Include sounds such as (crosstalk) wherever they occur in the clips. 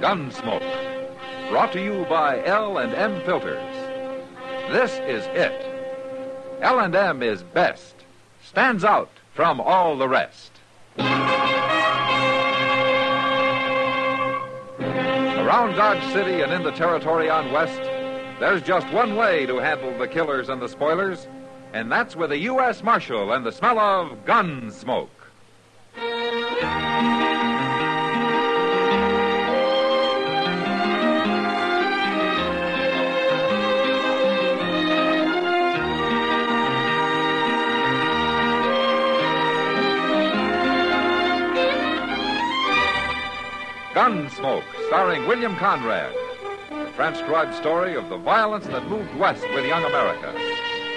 Gunsmoke, brought to you by L&M Filters. This is it. L&M is best. Stands out from all the rest. Around Dodge City and in the territory on West, there's just one way to handle the killers and the spoilers, and that's with a U.S. Marshal and the smell of gun smoke. Gunsmoke, starring William Conrad. The transcribed story of the violence that moved west with young America.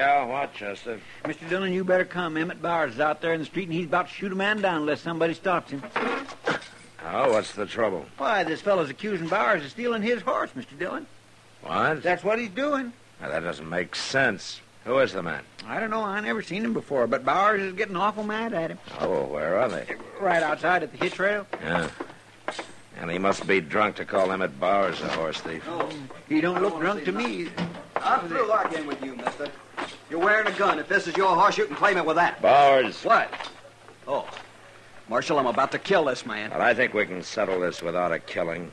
Dillon? Yeah, what, Chester? Mr. Dillon, you better come. Emmett Bowers is out there in the street, and he's about to shoot a man down unless somebody stops him. Oh, what's the trouble? Why, this fellow's accusing Bowers of stealing his horse, Mr. Dillon. What? That's what he's doing. Now, that doesn't make sense. Who is the man? I don't know. I never seen him before, but Bowers is getting awful mad at him. Oh, where are they? Right outside at the hitch rail. Yeah. And he must be drunk to call Emmett Bowers a horse thief. He don't look drunk to me. I'm through arguing with you, mister. You're wearing a gun. If this is your horse, you can claim it with that. Bowers. What? Oh. Marshal, I'm about to kill this man. But I think we can settle this without a killing.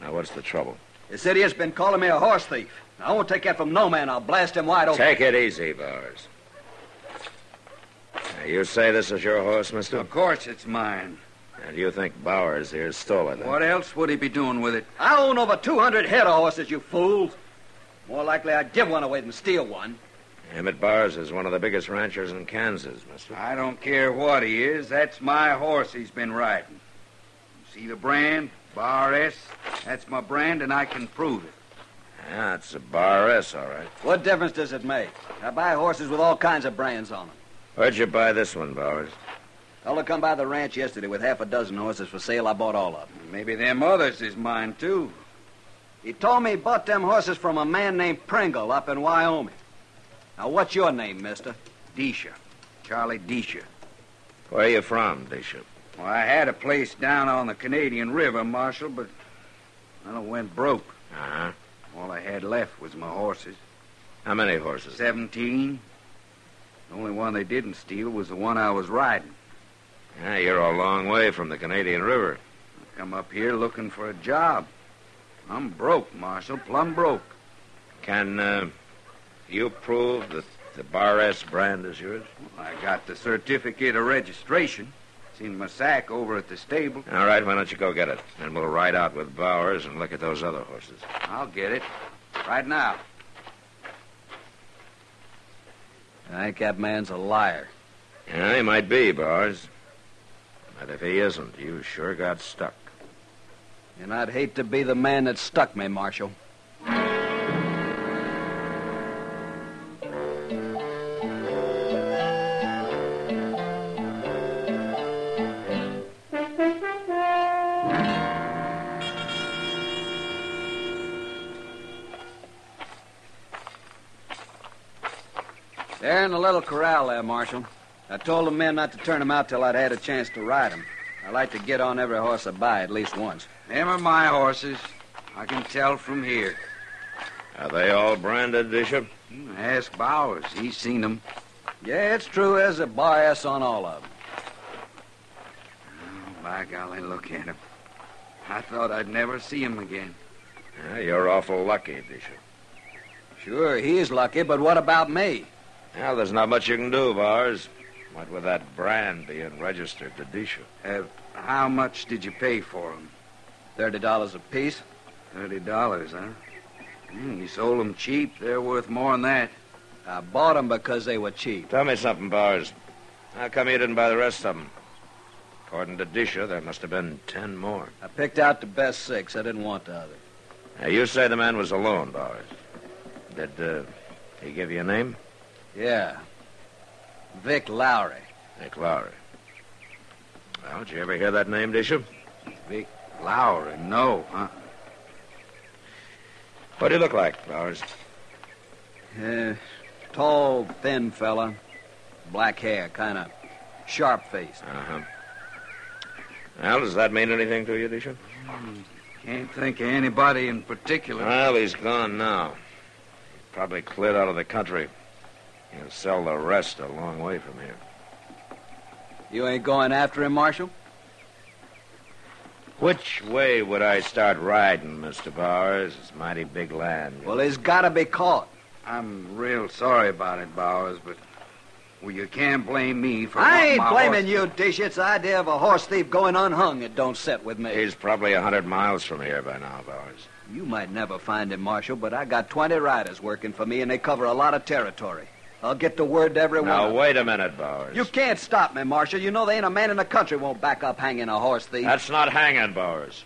Now, what's the trouble? This idiot's been calling me a horse thief. I won't take that from no man. I'll blast him wide open. Take it easy, Bowers. Now, you say this is your horse, mister? Of course it's mine. And you think Bowers here stole it? huh? What else would he be doing with it? I own over 200 head of horses, you fools. More likely I'd give one away than steal one. Emmett Bowers is one of the biggest ranchers in Kansas, mister. I don't care what he is. That's my horse he's been riding. You see the brand? Bar S. That's my brand, and I can prove it. Yeah, it's a Bar S, all right. What difference does it make? I buy horses with all kinds of brands on them. Where'd you buy this one, Bowers? Fellow come by the ranch yesterday with half a dozen horses for sale. I bought all of them. Maybe them others is mine, too. He told me he bought them horses from a man named Pringle up in Wyoming. Now, what's your name, mister? Deesha. Charlie Deesha. Where are you from, Bishop? Well, I had a place down on the Canadian River, Marshal, but well, it went broke. Uh-huh. All I had had left was my horses. How many horses? Seventeen. The only one they didn't steal was the one I was riding. Yeah, you're a long way from the Canadian River. I come up here looking for a job. I'm broke, Marshal, plumb broke. Can uh, you prove that the Bar S brand is yours? I got the certificate of registration. It's in my sack over at the stable. All right, why don't you go get it? Then we'll ride out with Bowers and look at those other horses. I'll get it. Right now. I think that man's a liar. Yeah, he might be, Bowers. But if he isn't, you sure got stuck. And I'd hate to be the man that stuck me, Marshal. Corral there, Marshal. I told the men not to turn them out till I'd had a chance to ride them. I like to get on every horse I buy at least once. Them are my horses. I can tell from here. Are they all branded, Bishop? Hmm, ask Bowers. He's seen them. Yeah, it's true. There's a bar S on all of them. Oh, by golly, look at him. I thought I'd never see him again. Yeah, you're awful lucky, Bishop. Sure, he's lucky, but what about me? Well, there's not much you can do, Bowers. What with that brand being registered to Bishop? Uh, how much did you pay for them? Thirty dollars apiece. Thirty dollars, huh? Hmm, you sold them cheap. They're worth more than that. I bought them because they were cheap. Tell me something, Bowers. How come you didn't buy the rest of them? According to Disha, there must have been ten more. I picked out the best six. I didn't want the other. Now, you say the man was alone, Bowers. Did uh, he give you a name? Yeah. Vic Lowry. Vic Lowry. Well, did you ever hear that name, Disha? Vic Lowry, no, huh? What do you look like, Bowers? Uh, tall, thin fella. Black hair, kind of sharp faced. Uh-huh. Well, does that mean anything to you, Disha? Can't think of anybody in particular. Well, he's gone now. Probably cleared out of the country. He'll sell the rest a long way from here. You ain't going after him, Marshal? Which way would I start riding, Mr. Bowers? It's mighty big land. Well, he's got to be caught. I'm real sorry about it, Bowers, but well, you can't blame me for. I ain't my blaming horse- you, Dish. It's the idea of a horse thief going unhung that don't set with me. He's probably a hundred miles from here by now, Bowers. You might never find him, Marshal, but I got 20 riders working for me, and they cover a lot of territory. I'll get the word to everyone. Now, wait a minute, Bowers. You can't stop me, Marshal. You know there ain't a man in the country won't back up hanging a horse thief. That's not hanging, Bowers.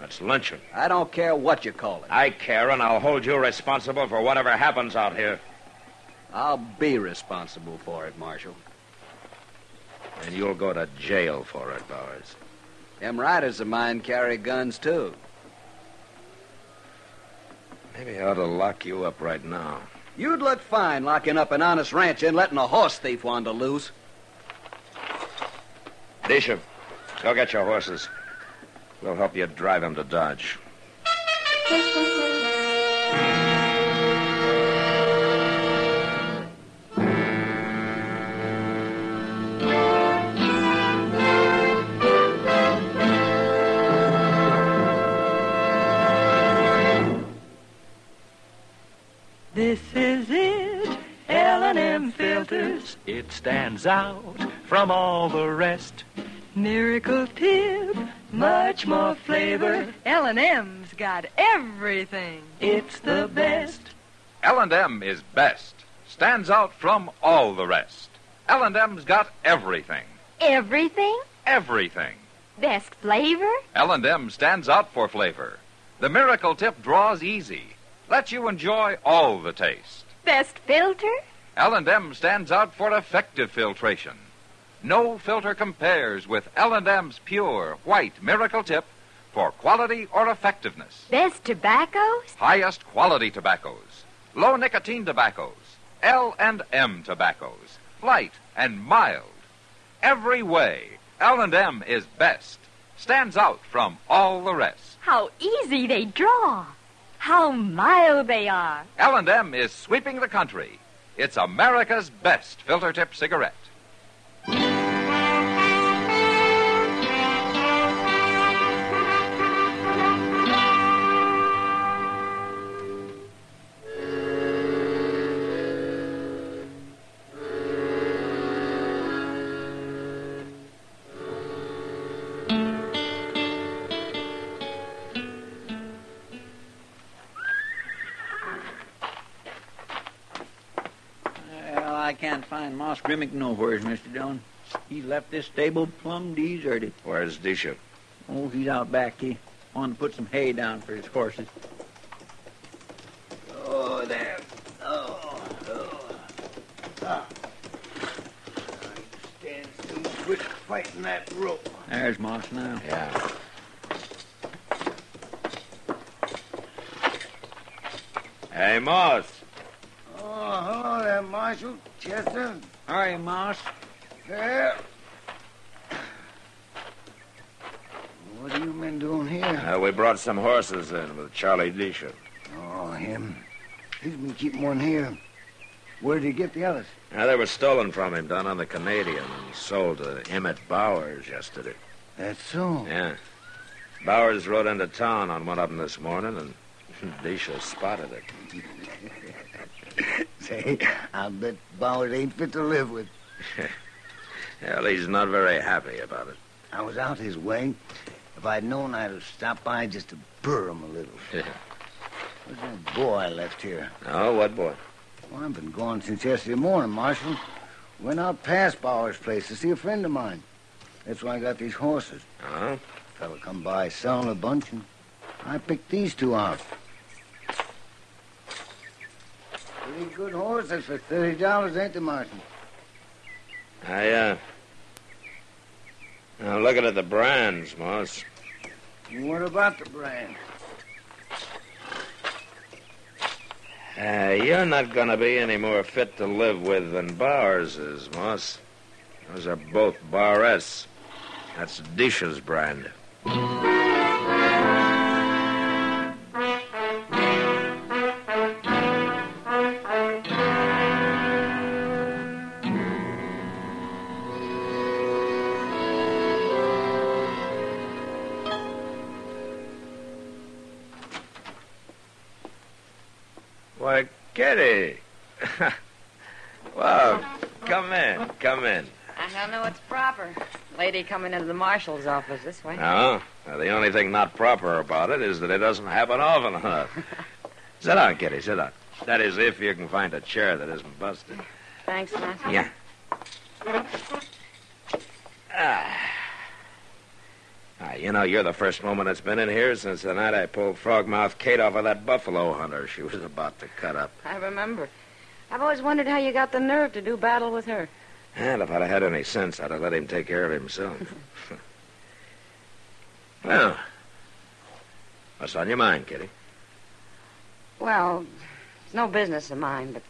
That's lynching. I don't care what you call it. I care, and I'll hold you responsible for whatever happens out here. I'll be responsible for it, Marshal. And you'll go to jail for it, Bowers. Them riders of mine carry guns, too. Maybe I ought to lock you up right now. You'd look fine locking up an honest rancher and letting a horse thief wander loose. Bishop, go get your horses. We'll help you drive them to Dodge. Stands out from all the rest. Miracle tip, much more flavor. L&M's got everything. It's the best. L&M is best. Stands out from all the rest. L&M's got everything. Everything? Everything. Best flavor? L&M stands out for flavor. The Miracle Tip draws easy. Lets you enjoy all the taste. Best filter? L&M stands out for effective filtration. No filter compares with L&M's pure white Miracle Tip for quality or effectiveness. Best tobaccos? Highest quality tobaccos, low nicotine tobaccos, L&M tobaccos, light and mild. Every way, L&M is best. Stands out from all the rest. How easy they draw. How mild they are. L&M is sweeping the country. It's America's best filter tip cigarette. Can't find Moss Grimmick nowheres, Mr. Dillon. He left this stable plumb deserted. Where's Disha? Oh, he's out back. He wanted to put some hay down for his horses. Oh, there. Oh, oh. Ah. Stand still, quit fighting that rope. There's Moss now. Yeah. Hey, Moss. Hello there, Marshal. Chester. All right, Moss. Yeah. What have you been doing here? Uh, we brought some horses in with Charlie Disha. Oh, him. He's been keeping one here. Where did he get the others? Now, they were stolen from him down on the Canadian and sold to Emmett Bowers yesterday. That's so. Yeah. Bowers rode into town on one of them this morning, and (laughs) Disha spotted it. (laughs) Say, I bet Bowers ain't fit to live with. (laughs) Well, he's not very happy about it. I was out his way. If I'd known I'd have stopped by just to burr him a little. Where's that boy I left here? Oh, what boy? Well, I've been gone since yesterday morning, Marshal. Went out past Bowers' place to see a friend of mine. That's why I got these horses. Huh? Fella come by selling a bunch, and I picked these two out. Pretty good horses for thirty dollars, ain't they, Marshal? I, uh. Now, looking at the brands, Moss. What about the brand? Uh, you're not going to be any more fit to live with than Bowers is, Moss. Those are both Bowers. That's Disha's brand. Lady coming into the marshal's office this way. No, the only thing not proper about it is that it doesn't happen often enough. (laughs) sit down, Kitty, sit down. That is, if you can find a chair that isn't busted. Thanks, Matt. Yeah. Ah. Ah, you know, you're the first woman that's been in here since the night I pulled Frogmouth Kate off of that buffalo hunter she was about to cut up. I remember. I've always wondered how you got the nerve to do battle with her. And if I'd have had any sense, I'd have let him take care of himself. (laughs) well, what's on your mind, Kitty? Well, it's no business of mine, but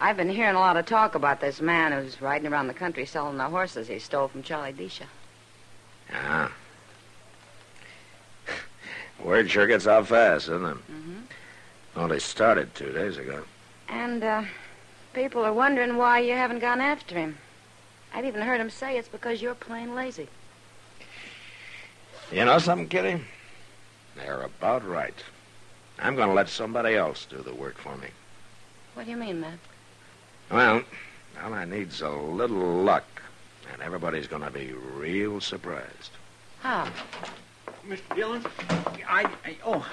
I've been hearing a lot of talk about this man who's riding around the country selling the horses he stole from Charlie Disha. Ah. (laughs) Word sure gets out fast, doesn't it? Mm-hmm. Only started two days ago. And uh, people are wondering why you haven't gone after him. I've even heard him say it's because you're plain lazy. You know something, Kitty? They're about right. I'm going to let somebody else do the work for me. What do you mean, Matt? Well, all I need's a little luck, and everybody's going to be real surprised. How? Mr. Dillon, I, I oh,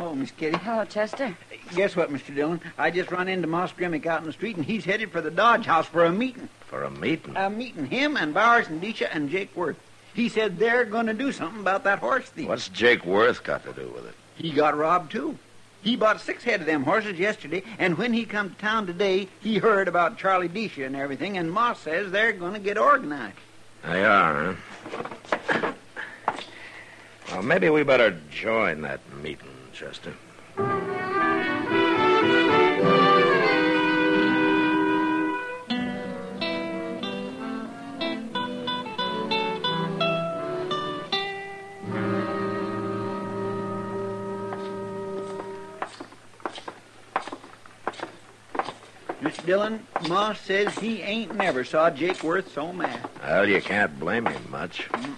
oh, Miss Kitty. Hello, Chester. Guess what, Mr. Dillon? I just run into Moss Grimmick out in the street, and he's headed for the Dodge House for a meeting. For a meeting? A meeting. Him and Bowers and Disha and Jake Worth. He said they're going to do something about that horse thief. What's Jake Worth got to do with it? He got robbed, too. He bought six head of them horses yesterday, and when he come to town today, he heard about Charlie Disha and everything, and Moss says they're going to get organized. They are, huh? Well, maybe we better join that meeting, Chester. Mr. Dillon, Ma says he ain't never saw Jake Worth so mad. Well, you can't blame him much. Mm.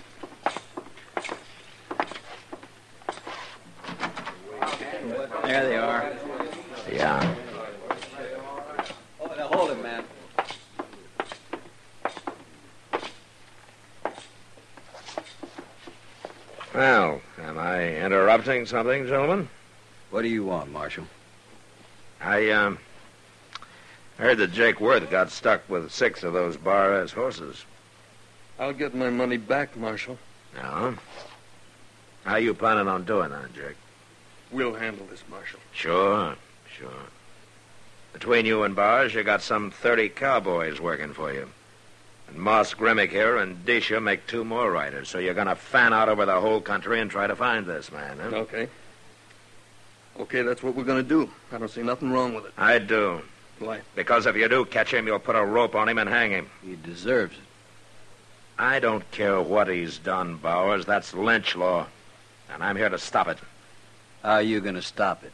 Well, am I interrupting something, gentlemen? What do you want, Marshal? I, um, heard that Jake Worth got stuck with six of those bar S horses. I'll get my money back, Marshal. No? How you planning on doing that, Jake? We'll handle this, Marshal. Sure, sure. Between you and Bars, you got some 30 cowboys working for you. And Moss Grimmick here and Disha make two more riders, so you're going to fan out over the whole country and try to find this man, huh? Okay. Okay, that's what we're going to do. I don't see nothing wrong with it. I do. Why? Because if you do catch him, you'll put a rope on him and hang him. He deserves it. I don't care what he's done, Bowers. That's lynch law. And I'm here to stop it. How are you going to stop it?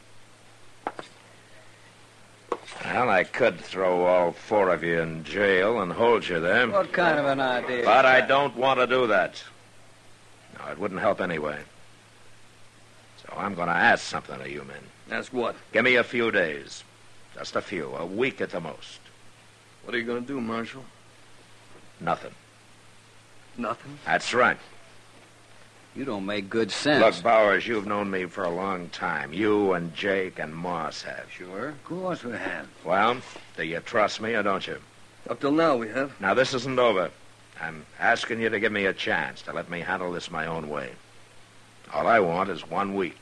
Well, I could throw all four of you in jail and hold you there. What kind of an idea? But I don't want to do that. No, it wouldn't help anyway. So I'm going to ask something of you men. Ask what? Give me a few days. Just a few. A week at the most. What are you going to do, Marshal? Nothing. Nothing? That's right. You don't make good sense. Look, Bowers, you've known me for a long time. You and Jake and Moss have. Sure. Of course we have. Well, do you trust me or don't you? Up till now, we have. Now, this isn't over. I'm asking you to give me a chance to let me handle this my own way. All I want is one week.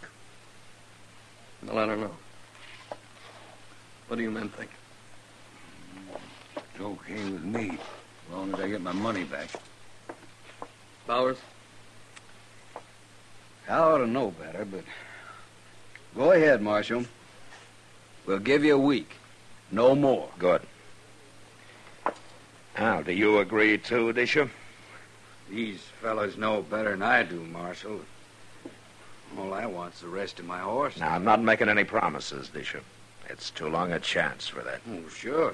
Well, I don't know. What do you men think? It's okay with me, as long as I get my money back. Bowers? I ought to know better, but go ahead, Marshal. We'll give you a week. No more. Good. Now, do you agree too, Disha? These fellows know better than I do, Marshal. All I want's the rest of my horse. Now, I'm not making any promises, Disha. It's too long a chance for that. Oh, sure.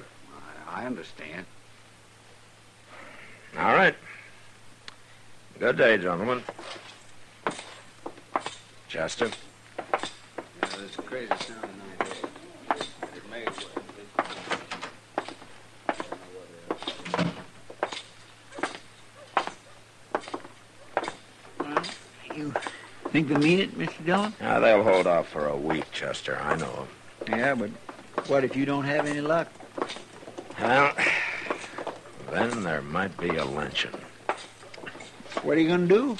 I, I understand. All right. Good day, gentlemen. Chester. Yeah, this crazy sounding idea. It may as well. You think they mean it, Mr. Dillon? Now, they'll hold off for a week, Chester. I know. Yeah, but what if you don't have any luck? Well, then there might be a lynching. What are you going to do?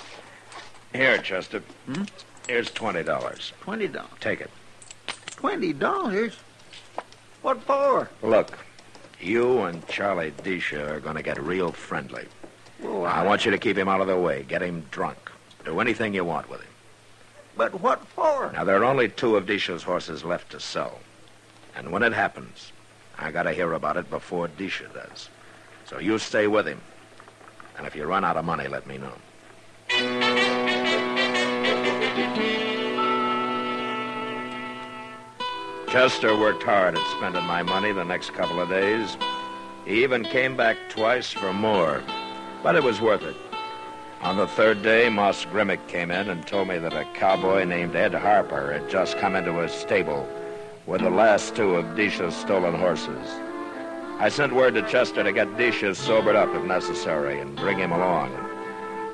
Here, Chester. Hmm? Here's twenty dollars. Twenty dollars. Take it. Twenty dollars? What for? Look, you and Charlie Disha are going to get real friendly. Oh, I want you to keep him out of the way. Get him drunk. Do anything you want with him. But what for? Now, there are only two of Disha's horses left to sell. And when it happens, I got to hear about it before Disha does. So you stay with him. And if you run out of money, let me know. Chester worked hard at spending my money the next couple of days. He even came back twice for more. But it was worth it. On the third day, Moss Grimmick came in and told me that a cowboy named Ed Harper had just come into his stable with the last two of Disha's stolen horses. I sent word to Chester to get Disha sobered up if necessary and bring him along.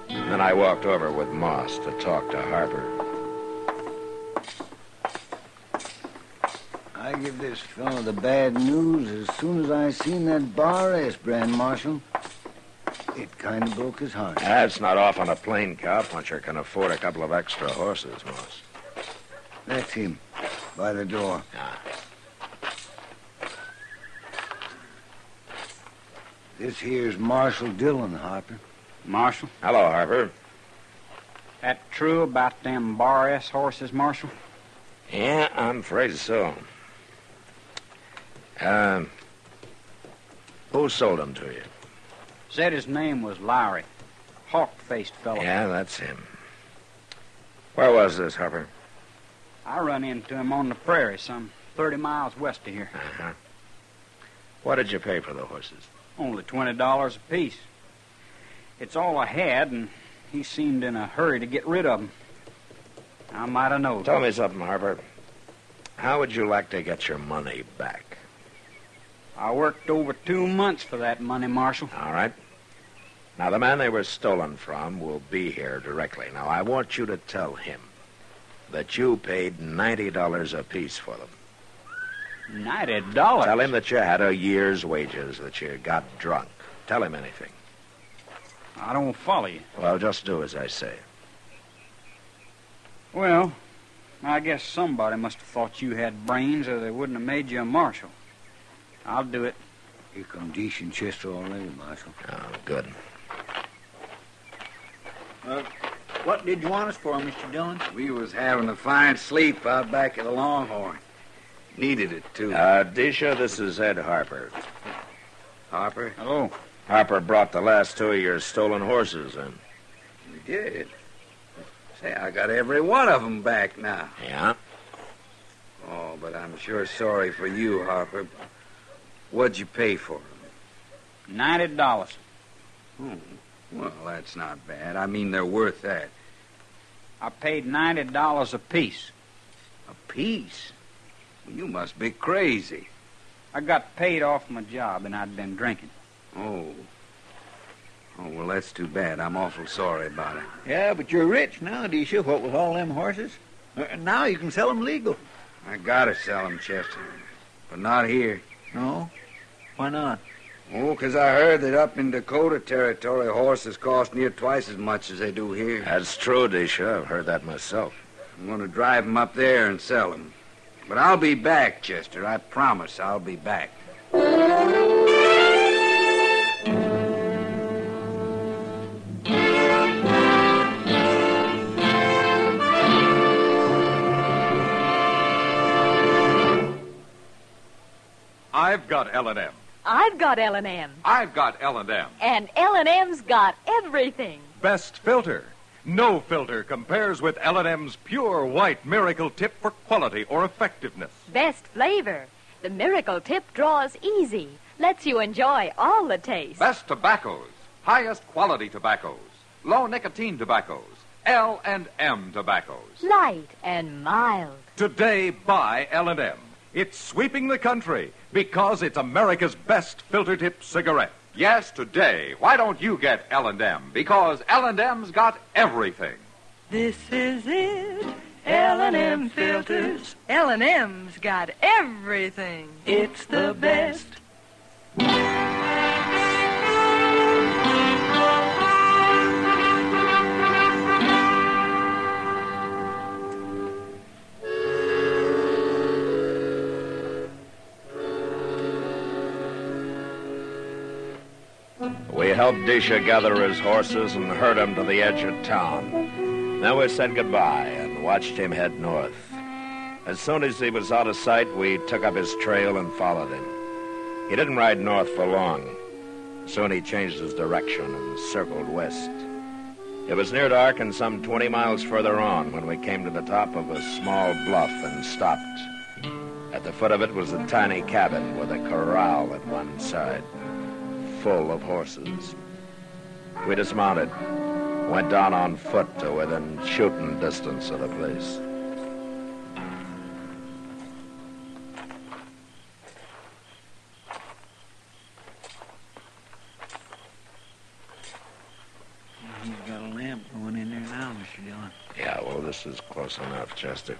Then I walked over with Moss to talk to Harper. I give this fellow the bad news as soon as I seen that bar S brand, Marshal. It kind of broke his heart. That's not off on a plain cowpuncher can afford a couple of extra horses, Moss. That's him, by the door. Ah. This here's Marshal Dillon, Harper. Marshal, Hello, Harper. that true about them bar S horses, Marshal? Yeah, I'm afraid so. Um, who sold them to you? Said his name was Lowry. Hawk-faced fellow. Yeah, that's him. Where was this, Harper? I run into him on the prairie, some 30 miles west of here. Uh-huh. What did you pay for the horses? Only twenty dollars apiece. It's all I had, and he seemed in a hurry to get rid of 'em. I might have known. Tell me something, Harper. How would you like to get your money back? I worked over two months for that money, Marshal. All right. Now, the man they were stolen from will be here directly. Now, I want you to tell him that you paid $90 apiece for them. Ninety dollars. Tell him that you had a year's wages, that you got drunk. Tell him anything. I don't follow you. Well, just do as I say. Well, I guess somebody must have thought you had brains, or they wouldn't have made you a marshal. I'll do it. Here come Deesh and Chester already, Marshal. Oh, good. Uh, what did you want us for, Mr. Dillon? We was having a fine sleep out back at the Longhorn. Needed it, too. Uh, Disha, this is Ed Harper. Harper? Hello. Harper brought the last two of your stolen horses in. We did. Say, I got every one of 'em back now. Yeah? Oh, but I'm sure sorry for you, Harper. What'd you pay for 'em? Ninety dollars. Hmm. Well, that's not bad. I mean, they're worth that. I paid ninety dollars apiece. A piece? Well, you must be crazy. I got paid off my job, and I'd been drinking. Oh. Oh, well, that's too bad. I'm awful sorry about it. Yeah, but you're rich now, Deesha, what with all them horses. Uh, now you can sell them legal. I gotta sell 'em, Chester. But not here. No? Why not? Oh, 'cause I heard that up in Dakota Territory, horses cost near twice as much as they do here. That's true, Disha. I've heard that myself. I'm going to drive 'em up there and sell 'em. But I'll be back, Chester. I promise I'll be back. Got L&M. I've got L&M. I've got L&M. And L&M's got everything. Best filter. No filter compares with L&M's pure white miracle tip for quality or effectiveness. Best flavor. The Miracle Tip draws easy. Lets you enjoy all the taste. Best tobaccos. Highest quality tobaccos. Low nicotine tobaccos. L&M tobaccos. Light and mild. Today, buy L&M. It's sweeping the country because it's America's best filter tip cigarette. Yes, today. Why don't you get L&M? Because L&M's got everything. This is it. L&M filters. L&M's got everything. It's the best. Helped Disha gather his horses and herd him to the edge of town. Then we said goodbye and watched him head north. As soon as he was out of sight, we took up his trail and followed him. He didn't ride north for long. Soon he changed his direction and circled west. It was near dark and some 20 miles further on when we came to the top of a small bluff and stopped. At the foot of it was a tiny cabin with a corral at one side, full of horses. We dismounted, went down on foot to within shooting distance of the place. He's got a lamp going in there now, Mr. Dillon. Yeah, well, this is close enough, Chester.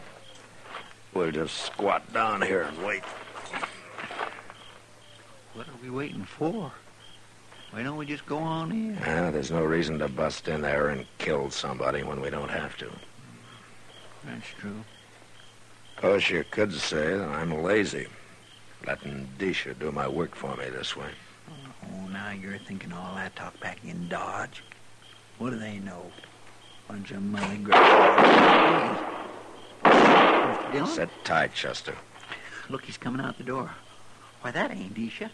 We'll just squat down here and wait. What are we waiting for? Why don't we just go on in? There's no reason to bust in there and kill somebody when we don't have to. That's true. Of course, you could say that I'm lazy, letting Disha do my work for me this way. Oh, now you're thinking all that talk back in Dodge. What do they know? Bunch of money grabbers. Dillon? Sit tight, Chester. Look, he's coming out the door. Why, that ain't Disha.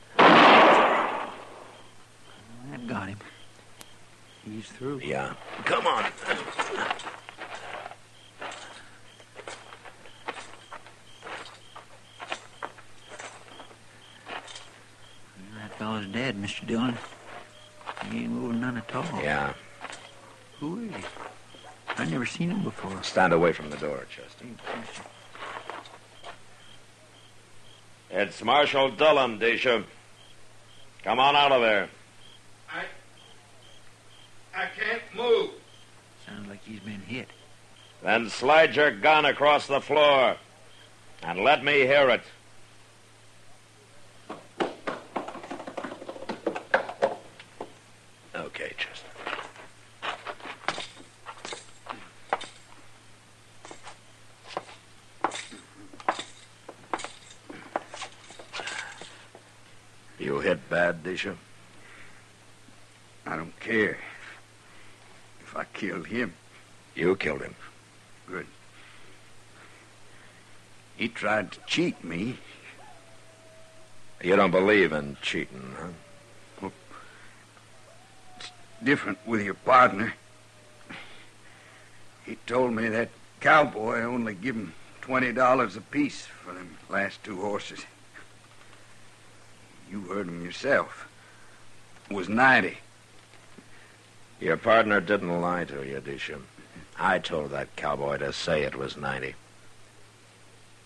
That got him. He's through. Yeah. Come on. That fellow's dead, Mr. Dillon. He ain't moving none at all. Yeah. Who is he? I never seen him before. Stand away from the door, Chester. It's Marshal Dillon, Disha. Come on out of there. I can't move. Sounds like he's been hit. Then slide your gun across the floor. And let me hear it. Okay, Chester. You hit bad, Disha? I don't care. Killed him. You killed him. Good. He tried to cheat me. You don't believe in cheating, huh? It's Different with your partner. He told me that cowboy only give him twenty dollars apiece for them last two horses. You heard him yourself. It was ninety. Your partner didn't lie to you, Disha. I told that cowboy to say it was 90.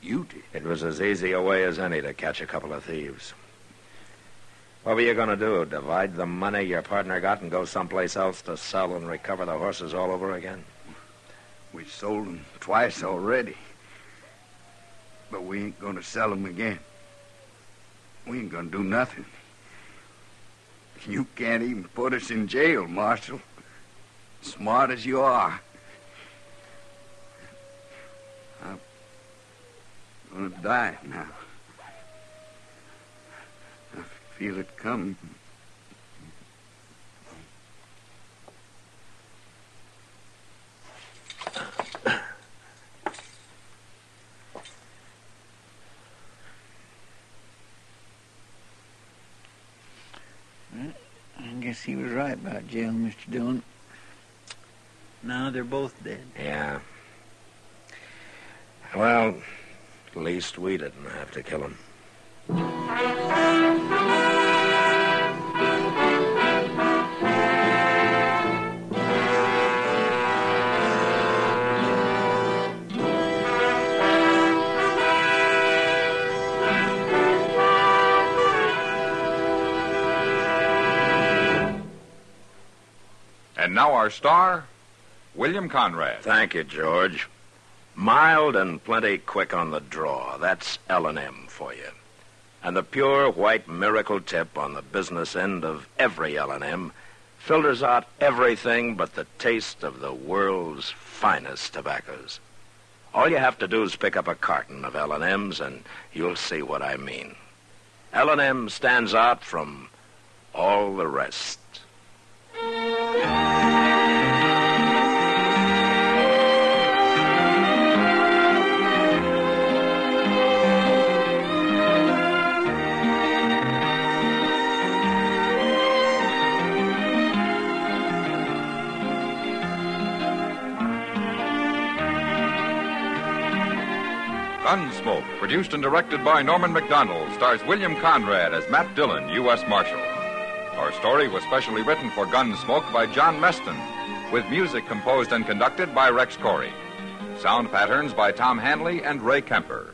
You did? It was as easy a way as any to catch a couple of thieves. What were you going to do? Divide the money your partner got and go someplace else to sell and recover the horses all over again? We sold them twice already. But we ain't going to sell them again. We ain't going to do nothing. You can't even put us in jail, Marshal. Smart as you are. I'm gonna die now. I feel it coming. I guess he was right about jail, Mr. Dillon. Now they're both dead. Yeah. Well, at least we didn't have to kill him. Now our star, William Conrad. Thank you, George. Mild and plenty quick on the draw. That's L&M for you. And the pure white miracle tip on the business end of every L&M filters out everything but the taste of the world's finest tobaccos. All you have to do is pick up a carton of L&M's and you'll see what I mean. L&M stands out from all the rest. Gunsmoke, produced and directed by Norman Macdonnell, stars William Conrad as Matt Dillon, U.S. Marshal. Our story was specially written for Gunsmoke by John Meston, with music composed and conducted by Rex Koury. Sound patterns by Tom Hanley and Ray Kemper.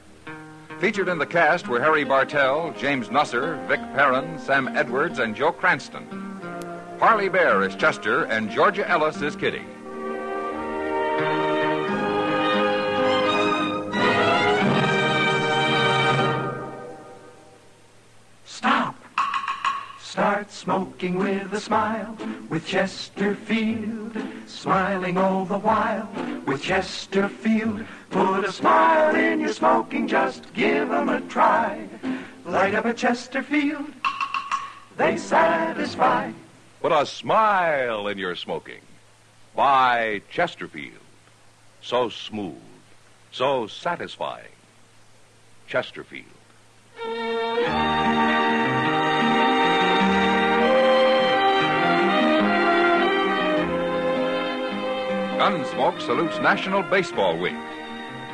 Featured in the cast were Harry Bartell, James Nusser, Vic Perrin, Sam Edwards, and Joe Cranston. Parley Baer is Chester, and Georgia Ellis is Kitty. Smoking with a smile with Chesterfield. Smiling all the while with Chesterfield. Put a smile in your smoking, just give 'em a try. Light up a Chesterfield. They satisfy. Put a smile in your smoking. Buy Chesterfield. So smooth, so satisfying. Chesterfield. Gunsmoke salutes National Baseball Week.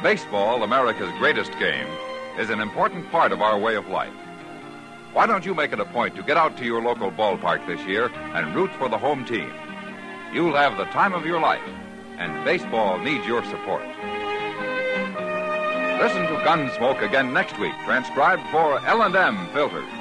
Baseball, America's greatest game, is an important part of our way of life. Why don't you make it a point to get out to your local ballpark this year and root for the home team? You'll have the time of your life, and baseball needs your support. Listen to Gunsmoke again next week, transcribed for L&M Filters.